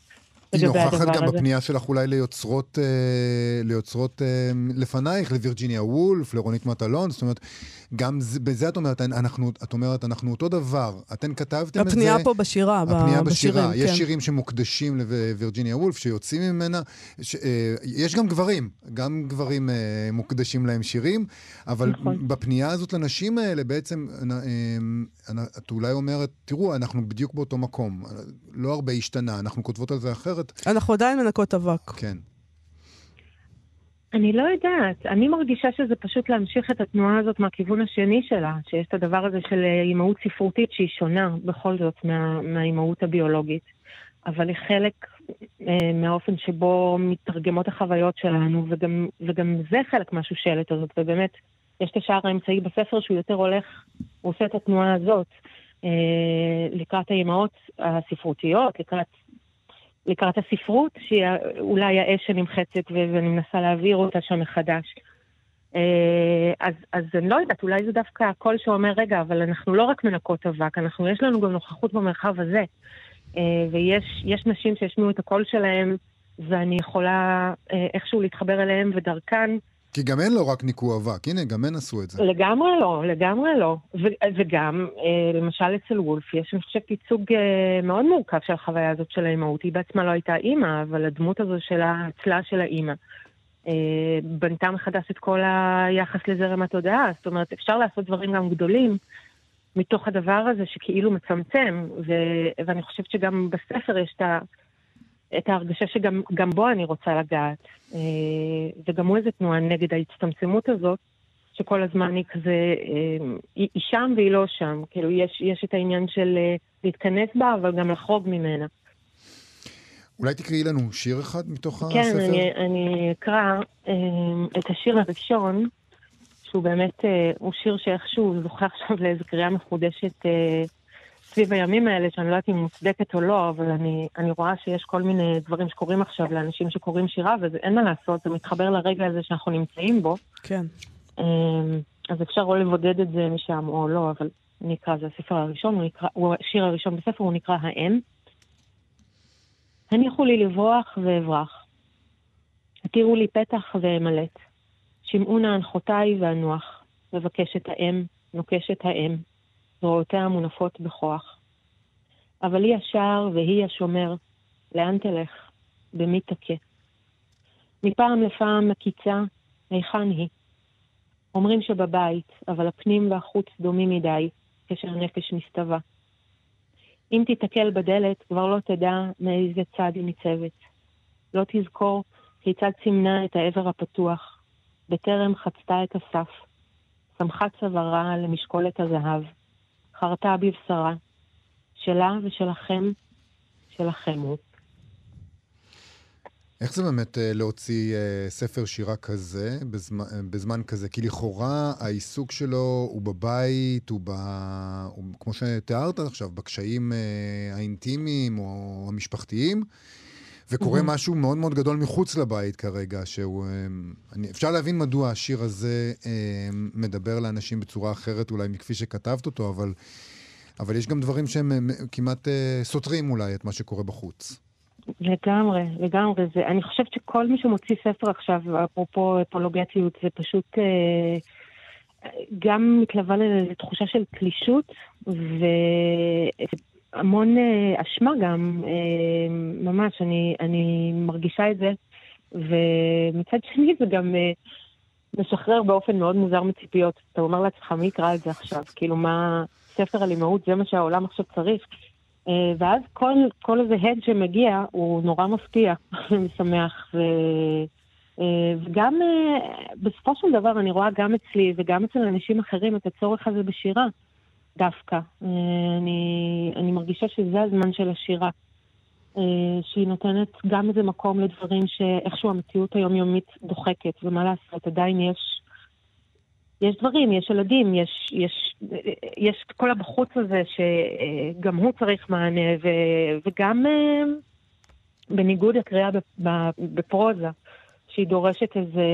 C: היא
E: לגבי
C: נוכחת
E: הדבר
C: גם
E: הזה.
C: בפנייה שלך אולי ליוצרות, אה, ליוצרות אה, לפנייך, לווירג'יניה וולף, לרונית מטלון, זאת אומרת, גם זה, בזה את אומרת, אנחנו, את אומרת, אנחנו אותו דבר. אתן כתבתם את זה...
B: הפנייה פה בשירה,
C: הפנייה
B: בשירים,
C: בשירה. יש
B: כן.
C: שירים שמוקדשים לווירג'יניה וולף, שיוצאים ממנה. ש, אה, יש גם גברים, גם גברים אה, מוקדשים להם שירים, אבל
E: נכון.
C: בפנייה הזאת לנשים האלה בעצם, אה, אה, את אולי אומרת, תראו, אנחנו בדיוק באותו מקום. לא הרבה השתנה, אנחנו כותבות על זה אחרת.
B: אנחנו עדיין מנקות אבק.
C: כן.
E: אני לא יודעת, אני מרגישה שזה פשוט להמשיך את התנועה הזאת מהכיוון השני שלה, שיש את הדבר הזה של אה, אימהות ספרותית שהיא שונה בכל זאת מה, מהאימהות הביולוגית, אבל היא חלק אה, מהאופן שבו מתרגמות החוויות שלנו, וגם, וגם זה חלק מהשושלת הזאת, ובאמת, יש את השער האמצעי בספר שהוא יותר הולך, הוא עושה את התנועה הזאת אה, לקראת האימהות הספרותיות, לקראת לקראת הספרות, שהיא אולי האש שנמחצת ואני מנסה להעביר אותה שם מחדש. אה, אז, אז אני לא יודעת, אולי זה דווקא הקול שאומר, רגע, אבל אנחנו לא רק מנקות אבק, אנחנו, יש לנו גם נוכחות במרחב הזה. אה, ויש יש נשים שהשמיעו את הקול שלהם, ואני יכולה אה, איכשהו להתחבר אליהם, ודרכן
C: כי גם הן לא רק ניקו אבק, הנה, גם הן עשו את זה.
E: לגמרי לא, לגמרי לא. ו- וגם, אה, למשל אצל וולף, יש, אני חושבת, ייצוג אה, מאוד מורכב של החוויה הזאת של האימהות. היא בעצמה לא הייתה אימא, אבל הדמות הזו של האצלה של האימא. אה, בנתה מחדש את כל היחס לזרם התודעה. זאת אומרת, אפשר לעשות דברים גם גדולים מתוך הדבר הזה שכאילו מצמצם, ו- ואני חושבת שגם בספר יש את ה... את ההרגשה שגם גם בו אני רוצה לגעת. אה, וגם הוא איזה תנועה נגד ההצטמצמות הזאת, שכל הזמן היא כזה, אה, היא, היא שם והיא לא שם. כאילו, יש, יש את העניין של אה, להתכנס בה, אבל גם לחרוג ממנה.
C: אולי תקראי לנו שיר אחד מתוך
E: כן,
C: הספר?
E: אני, אני אקרא את השיר הראשון, שהוא באמת, הוא שיר שאיכשהו זוכה עכשיו לאיזו קריאה מחודשת סביב הימים האלה, שאני לא יודעת אם מוצדקת או לא, אבל אני, אני רואה שיש כל מיני דברים שקורים עכשיו לאנשים שקוראים שירה, ואין מה לעשות, זה מתחבר לרגע הזה שאנחנו נמצאים בו.
B: כן.
E: אה, אז אפשר או לבודד את זה משם או לא, אבל אני אקרא, זה הספר הראשון, הוא נקרא, הוא השיר הראשון בספר, הוא נקרא האם. הניחו לי לברוח ואברח. התירו לי פתח ואמלט. שמעו נא הנחותיי ואנוח. מבקשת האם, נוקשת האם. זרועותיה מונפות בכוח. אבל היא השער והיא השומר. לאן תלך? במי תכה? מפעם לפעם מקיצה, היכן היא? אומרים שבבית, אבל הפנים והחוץ דומים מדי, כשהנפש מסתווה. אם תיתקל בדלת, כבר לא תדע מאיזה צד היא ניצבת. לא תזכור כיצד סימנה את העבר הפתוח, בטרם חצתה את הסף. סמכה צווארה למשקולת הזהב, חרתה בבשרה, שלה ושלכם, שלכם הוא.
C: איך זה באמת אה, להוציא אה, ספר שירה כזה, בזמן, אה, בזמן כזה? כי לכאורה העיסוק שלו הוא בבית, הוא, ב, הוא כמו שתיארת עכשיו, בקשיים האינטימיים או המשפחתיים, וקורה
E: מהמם.
C: משהו מאוד מאוד גדול מחוץ לבית כרגע, שהוא... אה, אני, אפשר להבין מדוע השיר הזה אה, מדבר לאנשים בצורה אחרת אולי מכפי שכתבת אותו, אבל, אבל יש גם דברים שהם אה, כמעט אה, סותרים אולי את מה שקורה בחוץ.
E: לגמרי, לגמרי. זה, אני חושבת שכל מי שמוציא ספר עכשיו, אפרופו אפולוגטיות, זה פשוט אה, גם מתלווה לתחושה של תלישות והמון אה, אשמה גם, אה, ממש, אני, אני מרגישה את זה. ומצד שני זה גם אה, משחרר באופן מאוד מוזר מציפיות. אתה אומר לעצמך, מי יקרא את זה עכשיו? כאילו, מה, ספר על אימהות, זה מה שהעולם עכשיו צריך. ואז כל, כל איזה הד שמגיע הוא נורא מפתיע [LAUGHS] ומשמח. ו, וגם בסופו של דבר אני רואה גם אצלי וגם אצל אנשים אחרים את הצורך הזה בשירה דווקא. אה, אני, אני מרגישה שזה הזמן של השירה. אה, שהיא נותנת גם איזה מקום לדברים שאיכשהו המציאות היומיומית דוחקת, ומה לעשות, עדיין יש, יש דברים, יש ילדים, יש, יש, יש כל הבחוץ הזה שגם הוא צריך מענה, ו, וגם אה, בניגוד לקריאה בפרוזה, שהיא דורשת איזה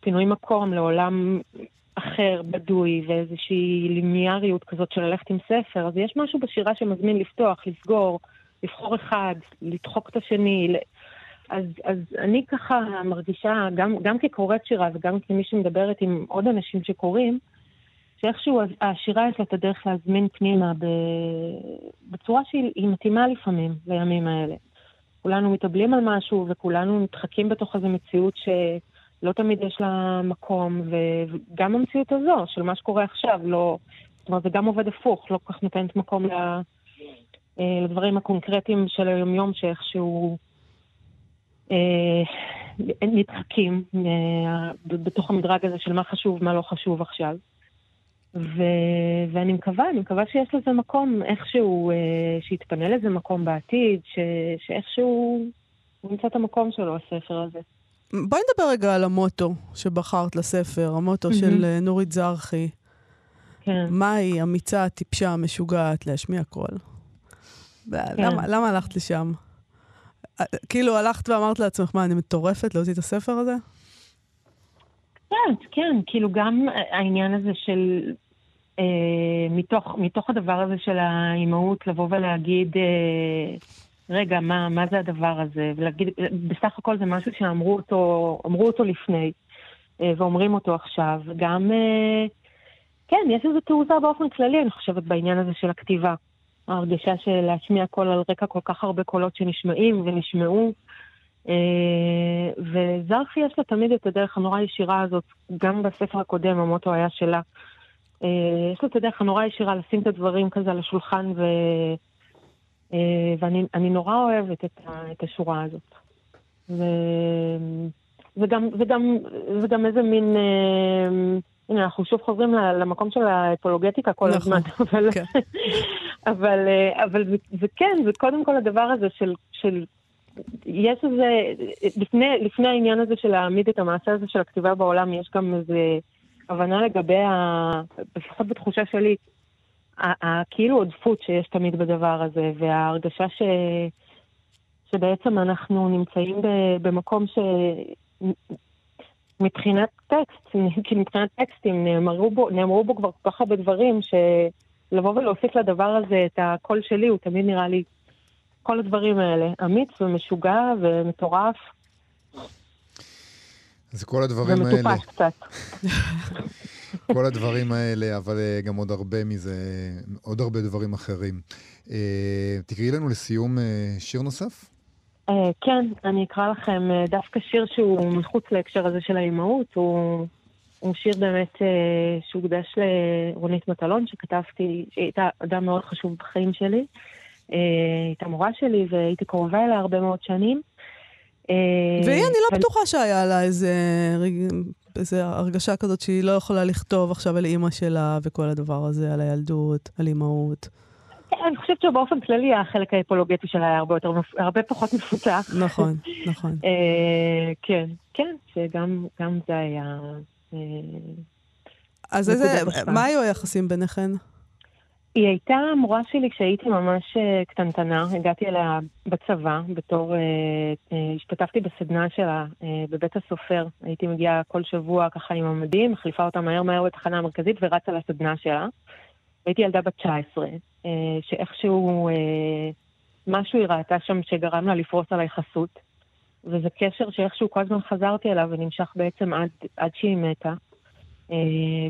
E: פינוי מקום לעולם אחר, בדוי, ואיזושהי ליניאריות כזאת של ללכת עם ספר, אז יש משהו בשירה שמזמין לפתוח, לסגור, לבחור אחד, לדחוק את השני. אז, אז אני ככה מרגישה, גם, גם כקוראת שירה וגם כמי שמדברת עם עוד אנשים שקוראים, שאיכשהו השירה יש לה את הדרך להזמין פנימה בצורה שהיא מתאימה לפעמים לימים האלה. כולנו מתאבלים על משהו וכולנו נדחקים בתוך איזו מציאות שלא תמיד יש לה מקום, וגם המציאות הזו של מה שקורה עכשיו, לא... זאת אומרת, זה גם עובד הפוך, לא כל כך נותנת מקום אה, לדברים הקונקרטיים של היומיום שאיכשהו אה, נדחקים אה, בתוך המדרג הזה של מה חשוב, מה לא חשוב עכשיו. ו... ואני מקווה, אני מקווה שיש לזה מקום איכשהו, אה, שיתפנה לזה מקום בעתיד, ש... שאיכשהו ימצא את המקום שלו, הספר הזה.
B: בואי נדבר רגע על המוטו שבחרת לספר, המוטו mm-hmm. של אה, נורית זרחי. כן. מהי אמיצה, טיפשה, משוגעת, להשמיע קול? כן. למה, למה הלכת לשם? אה, כאילו הלכת ואמרת לעצמך, מה, אני מטורפת להוציא את הספר הזה?
E: כן, כן, כאילו גם העניין הזה של אה, מתוך, מתוך הדבר הזה של האימהות, לבוא ולהגיד, אה, רגע, מה, מה זה הדבר הזה? ולהגיד, בסך הכל זה משהו שאמרו אותו, אותו לפני, אה, ואומרים אותו עכשיו. גם, אה, כן, יש איזו תעוזה באופן כללי, אני חושבת, בעניין הזה של הכתיבה. ההרגשה של להשמיע קול על רקע כל כך הרבה קולות שנשמעים ונשמעו. אה, וזרחי יש לה תמיד את הדרך הנורא ישירה הזאת, גם בספר הקודם, המוטו היה שלה. יש לו את הדרך הנורא ישירה לשים את הדברים כזה על השולחן, ו... אה, ואני נורא אוהבת את, ה, את השורה הזאת. ו... וגם, וגם, וגם איזה מין... אה, הנה, אנחנו שוב חוזרים למקום של האפולוגטיקה כל נכון, הזמן, [LAUGHS] אבל, כן. אבל, אבל זה, זה כן, זה קודם כל הדבר הזה של, של יש איזה, לפני, לפני העניין הזה של להעמיד את המעשה הזה של הכתיבה בעולם, יש גם איזה הבנה לגבי, ה, לפחות בתחושה שלי, הכאילו עודפות שיש תמיד בדבר הזה, וההרגשה ש, שבעצם אנחנו נמצאים במקום ש... מבחינת טקסט, [LAUGHS] כי מבחינת טקסטים נאמרו בו, נאמרו בו כבר כל כך הרבה דברים, שלבוא ולהוסיף לדבר הזה את הקול שלי, הוא תמיד נראה לי כל הדברים האלה. אמיץ ומשוגע ומטורף.
C: זה כל הדברים האלה.
E: ומטופש קצת. [LAUGHS]
C: כל הדברים האלה, אבל אה, גם עוד הרבה מזה, עוד הרבה דברים אחרים. אה, תקראי לנו לסיום אה, שיר נוסף?
E: כן, אני אקרא לכם דווקא שיר שהוא מחוץ להקשר הזה של האימהות, הוא, הוא שיר באמת שהוקדש לרונית מטלון, שכתבתי, שהיא הייתה אדם מאוד חשוב בחיים שלי. הייתה מורה שלי והייתי קרובה אליה הרבה מאוד שנים.
B: והיא, אני לא בטוחה שהיה לה איזה, איזה הרגשה כזאת שהיא לא יכולה לכתוב עכשיו על אימא שלה וכל הדבר הזה, על הילדות, על אימהות.
E: אני חושבת שבאופן כללי החלק האפולוגטי שלה היה הרבה, יותר, הרבה פחות מפותח.
B: נכון, [LAUGHS] נכון.
E: אה, כן, כן, שגם זה היה... אה,
B: אז איזה, מה היו היחסים ביניכן?
E: היא הייתה המורה שלי כשהייתי ממש uh, קטנטנה, הגעתי אליה בצבא, בתור, uh, uh, השתתפתי בסדנה שלה בבית הסופר. הייתי מגיעה כל שבוע ככה עם המדים, מחליפה אותה מהר מהר בתחנה המרכזית ורצה לסדנה שלה. הייתי ילדה בת 19, uh, שאיכשהו משהו היא ראתה שם שגרם לה לפרוס עליי חסות. וזה קשר שאיכשהו כל הזמן חזרתי אליו ונמשך בעצם עד, עד שהיא מתה. אה,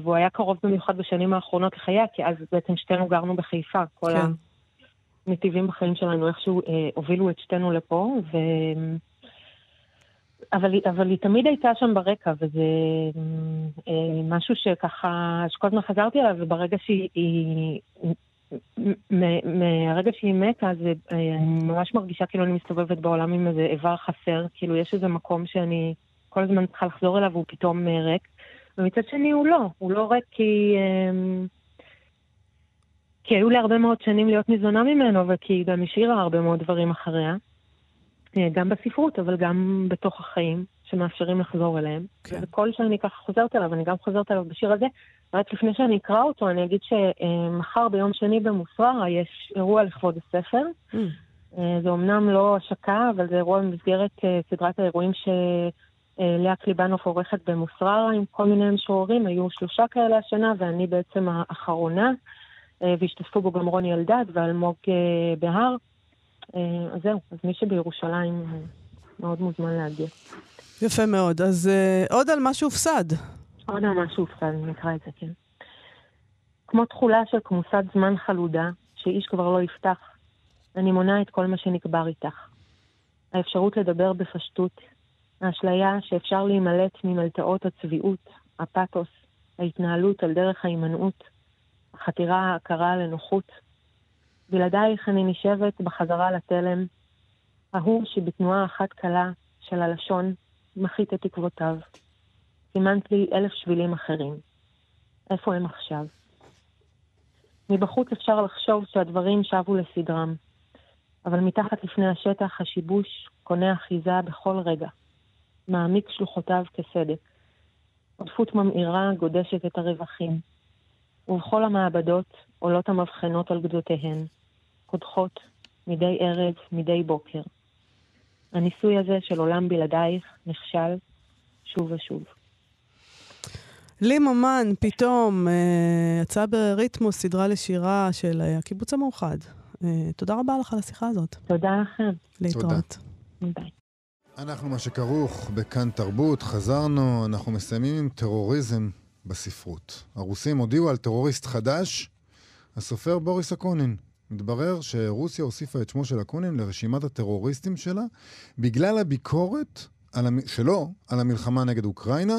E: והוא היה קרוב במיוחד בשנים האחרונות לחייה, כי אז בעצם שתינו גרנו בחיפה. כל כן. הנתיבים בחיים שלנו איכשהו אה, הובילו את שתינו לפה, ו... אבל, אבל היא תמיד הייתה שם ברקע, וזה אה, משהו שככה, שכל הזמן חזרתי אליו, וברגע שהיא... מהרגע שהיא מתה, אז אה, אני ממש מרגישה כאילו אני מסתובבת בעולם עם איזה איבר חסר, כאילו יש איזה מקום שאני כל הזמן צריכה לחזור אליו והוא פתאום אה, ריק. ומצד שני הוא לא, הוא לא ריק כי... אמ, כי היו לי הרבה מאוד שנים להיות ניזונה ממנו, וכי היא גם השאירה הרבה מאוד דברים אחריה. אה, גם בספרות, אבל גם בתוך החיים, שמאפשרים לחזור אליהם. כן. וכל שאני ככה חוזרת אליו, אני גם חוזרת אליו בשיר הזה. רק לפני שאני אקרא אותו, אני אגיד שמחר ביום שני במוסררה יש אירוע לכבוד הספר. Mm. זה אמנם לא השקה, אבל זה אירוע במסגרת אה, סדרת האירועים ש... אה, לאה קליבנוף עורכת במוסררה עם כל מיני משוררים, היו שלושה כאלה השנה, ואני בעצם האחרונה, אה, והשתתפו בו גם רוני אלדד ואלמוג אה, בהר. אז זהו, אז מי שבירושלים מאוד מוזמן להגיע.
B: יפה מאוד. אז עוד על מה שהופסד.
E: עוד על מה שהופסד, נקרא את זה, כן. כמו תכולה של כמוסת זמן חלודה, שאיש כבר לא יפתח, אני מונה את כל מה שנקבר איתך. האפשרות לדבר בפשטות, האשליה שאפשר להימלט ממלטעות הצביעות, הפתוס, ההתנהלות על דרך ההימנעות, החתירה ההכרה לנוחות. בלעדייך אני נשבת בחזרה לתלם, ההוא שבתנועה אחת קלה של הלשון מחית את תקוותיו. סימנת לי אלף שבילים אחרים. איפה הם עכשיו? מבחוץ אפשר לחשוב שהדברים שבו לסדרם, אבל מתחת לפני השטח השיבוש קונה אחיזה בכל רגע. מעמיק שלוחותיו כסדק. עודפות ממאירה גודשת את הרווחים. ובכל המעבדות עולות המבחנות על גדותיהן, קודחות, מדי ערב, מדי בוקר. הניסוי הזה של עולם בלעדייך נכשל שוב ושוב.
B: לי ממן פתאום אה, יצא בריתמוס סדרה לשירה של אה, הקיבוץ המאוחד. אה, תודה רבה לך על השיחה הזאת.
E: תודה לכם.
B: להתראות.
E: ביי.
C: אנחנו מה שכרוך בכאן תרבות, חזרנו, אנחנו מסיימים עם טרוריזם בספרות. הרוסים הודיעו על טרוריסט חדש, הסופר בוריס אקונין. מתברר שרוסיה הוסיפה את שמו של אקונין לרשימת הטרוריסטים שלה בגלל הביקורת על המ... שלו על המלחמה נגד אוקראינה.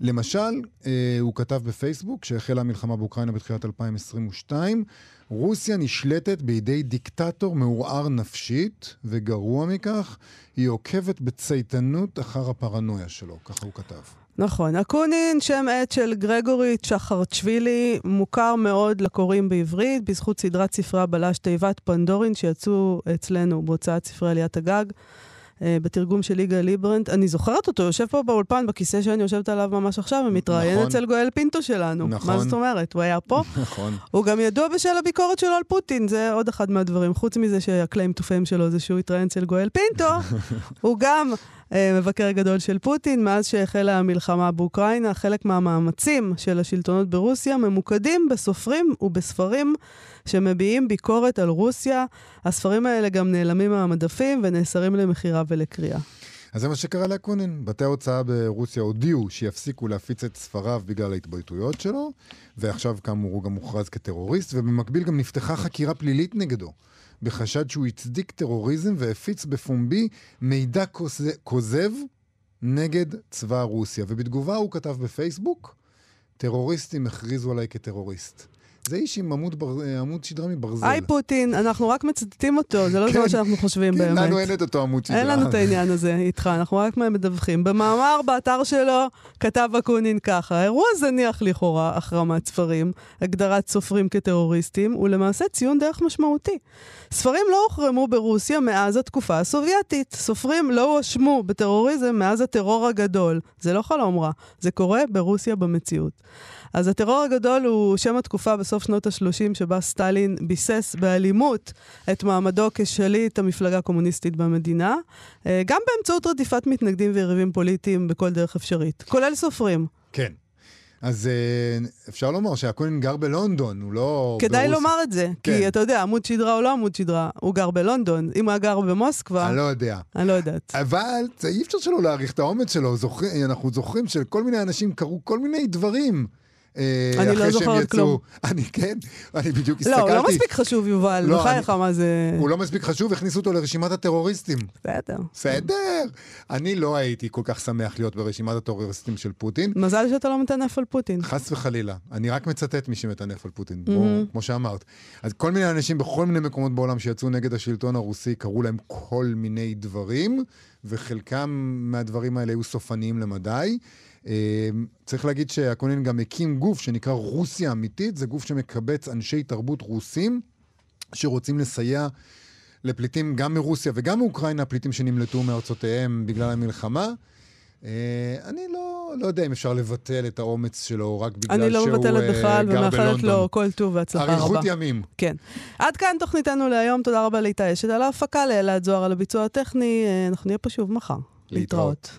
C: למשל, אה, הוא כתב בפייסבוק שהחלה המלחמה באוקראינה בתחילת 2022, רוסיה נשלטת בידי דיקטטור מעורער נפשית, וגרוע מכך, היא עוקבת בצייתנות אחר הפרנויה שלו, ככה הוא כתב.
B: נכון. אקונין, שם עט של גרגורי צ'חרצ'בילי, מוכר מאוד לקוראים בעברית, בזכות סדרת ספרי הבלש תיבת פנדורין, שיצאו אצלנו בהוצאת ספרי עליית הגג. אה, בתרגום של יגאל ליברנט. אני זוכרת אותו, יושב פה באולפן, בכיסא שאני יושבת עליו ממש עכשיו, ומתראיין נכון. אצל גואל פינטו שלנו. נכון. מה זאת אומרת? הוא היה פה? [LAUGHS]
C: נכון.
B: הוא גם ידוע בשל הביקורת שלו על פוטין, זה עוד אחד מהדברים. חוץ מזה שהקליים טו פיים שלו זה שהוא התראיין אצל גואל פינטו, [LAUGHS] הוא גם מבקר גדול של פוטין. מאז שהחלה המלחמה באוקראינה, חלק מהמאמצים של השלטונות ברוסיה ממוקדים בסופרים ובספרים שמביעים ביקורת על רוסיה. הספרים האלה גם נעלמים מהמדפים ונאסרים למכירה ולקריאה.
C: אז זה מה שקרה לאקונין. בתי ההוצאה ברוסיה הודיעו שיפסיקו להפיץ את ספריו בגלל ההתבטאויות שלו, ועכשיו כאמור הוא גם מוכרז כטרוריסט, ובמקביל גם נפתחה חקירה פלילית נגדו. בחשד שהוא הצדיק טרוריזם והפיץ בפומבי מידע כוזב נגד צבא רוסיה. ובתגובה הוא כתב בפייסבוק, טרוריסטים הכריזו עליי כטרוריסט. זה איש עם עמוד, בר... עמוד שדרה מברזל.
B: היי פוטין, אנחנו רק מצטטים אותו, זה לא כן, מה שאנחנו חושבים
C: כן,
B: באמת.
C: כן, לנו אין את אותו עמוד שדרה.
B: אין לנו את העניין הזה איתך, אנחנו רק מדווחים. במאמר באתר שלו כתב אקונין ככה, אירוע זניח לכאורה, החרמת ספרים, הגדרת סופרים כטרוריסטים, ולמעשה ציון דרך משמעותי. ספרים לא הוחרמו ברוסיה מאז התקופה הסובייטית. סופרים לא הואשמו בטרוריזם מאז הטרור הגדול. זה לא חלום רע, זה קורה ברוסיה במציאות. אז הטרור הגדול הוא שם התקופה בסוף שנות ה-30, שבה סטלין ביסס באלימות את מעמדו כשליט המפלגה הקומוניסטית במדינה, אה, גם באמצעות רדיפת מתנגדים ויריבים פוליטיים בכל דרך אפשרית, כולל סופרים.
C: כן. אז uh, אפשר לומר שאקונין גר בלונדון, הוא לא...
B: כדאי ברוס... לומר את זה, כן. כי אתה יודע, עמוד שדרה או לא עמוד שדרה, הוא גר בלונדון. אם הוא היה גר במוסקבה...
C: אני לא יודע.
B: אני לא יודעת.
C: אבל אי אפשר שלא להעריך את האומץ שלו. זוכר, אנחנו זוכרים שלכל מיני אנשים קרו כל מיני דברים.
B: אה, אני לא זוכרת כלום. [LAUGHS]
C: אני כן, אני בדיוק הסתכלתי.
B: לא, הוא לא מספיק חשוב, יובל, לא, בחייך, מה זה...
C: הוא לא מספיק חשוב, הכניסו אותו לרשימת הטרוריסטים.
B: בסדר.
C: בסדר. אני לא הייתי כל כך שמח להיות ברשימת הטרוריסטים של פוטין.
B: מזל שאתה לא מטנף על פוטין.
C: חס וחלילה. אני רק מצטט מי שמטנף על פוטין, mm-hmm. כמו שאמרת. אז כל מיני אנשים בכל מיני מקומות בעולם שיצאו נגד השלטון הרוסי, קראו להם כל מיני דברים, וחלקם מהדברים האלה היו סופניים למדי. אמ, צריך להגיד שאקונין גם הקים גוף שנקרא רוסיה אמיתית, זה גוף שמקבץ אנשי תרבות רוסים שרוצים לסייע לפליטים גם מרוסיה וגם מאוקראינה, פליטים שנמלטו מארצותיהם בגלל המלחמה. Uh, אני לא, לא יודע אם אפשר לבטל את האומץ שלו רק בגלל שהוא גר בלונדון.
B: אני לא מבטלת בכלל ומאחלת לו כל טוב והצלחה רבה.
C: אריכות ימים.
B: כן. עד כאן תוכניתנו להיום, תודה רבה לאיתי אשת על ההפקה, לאלעד זוהר על הביצוע הטכני. Uh, אנחנו נהיה פה שוב מחר. להתראות. להתראות.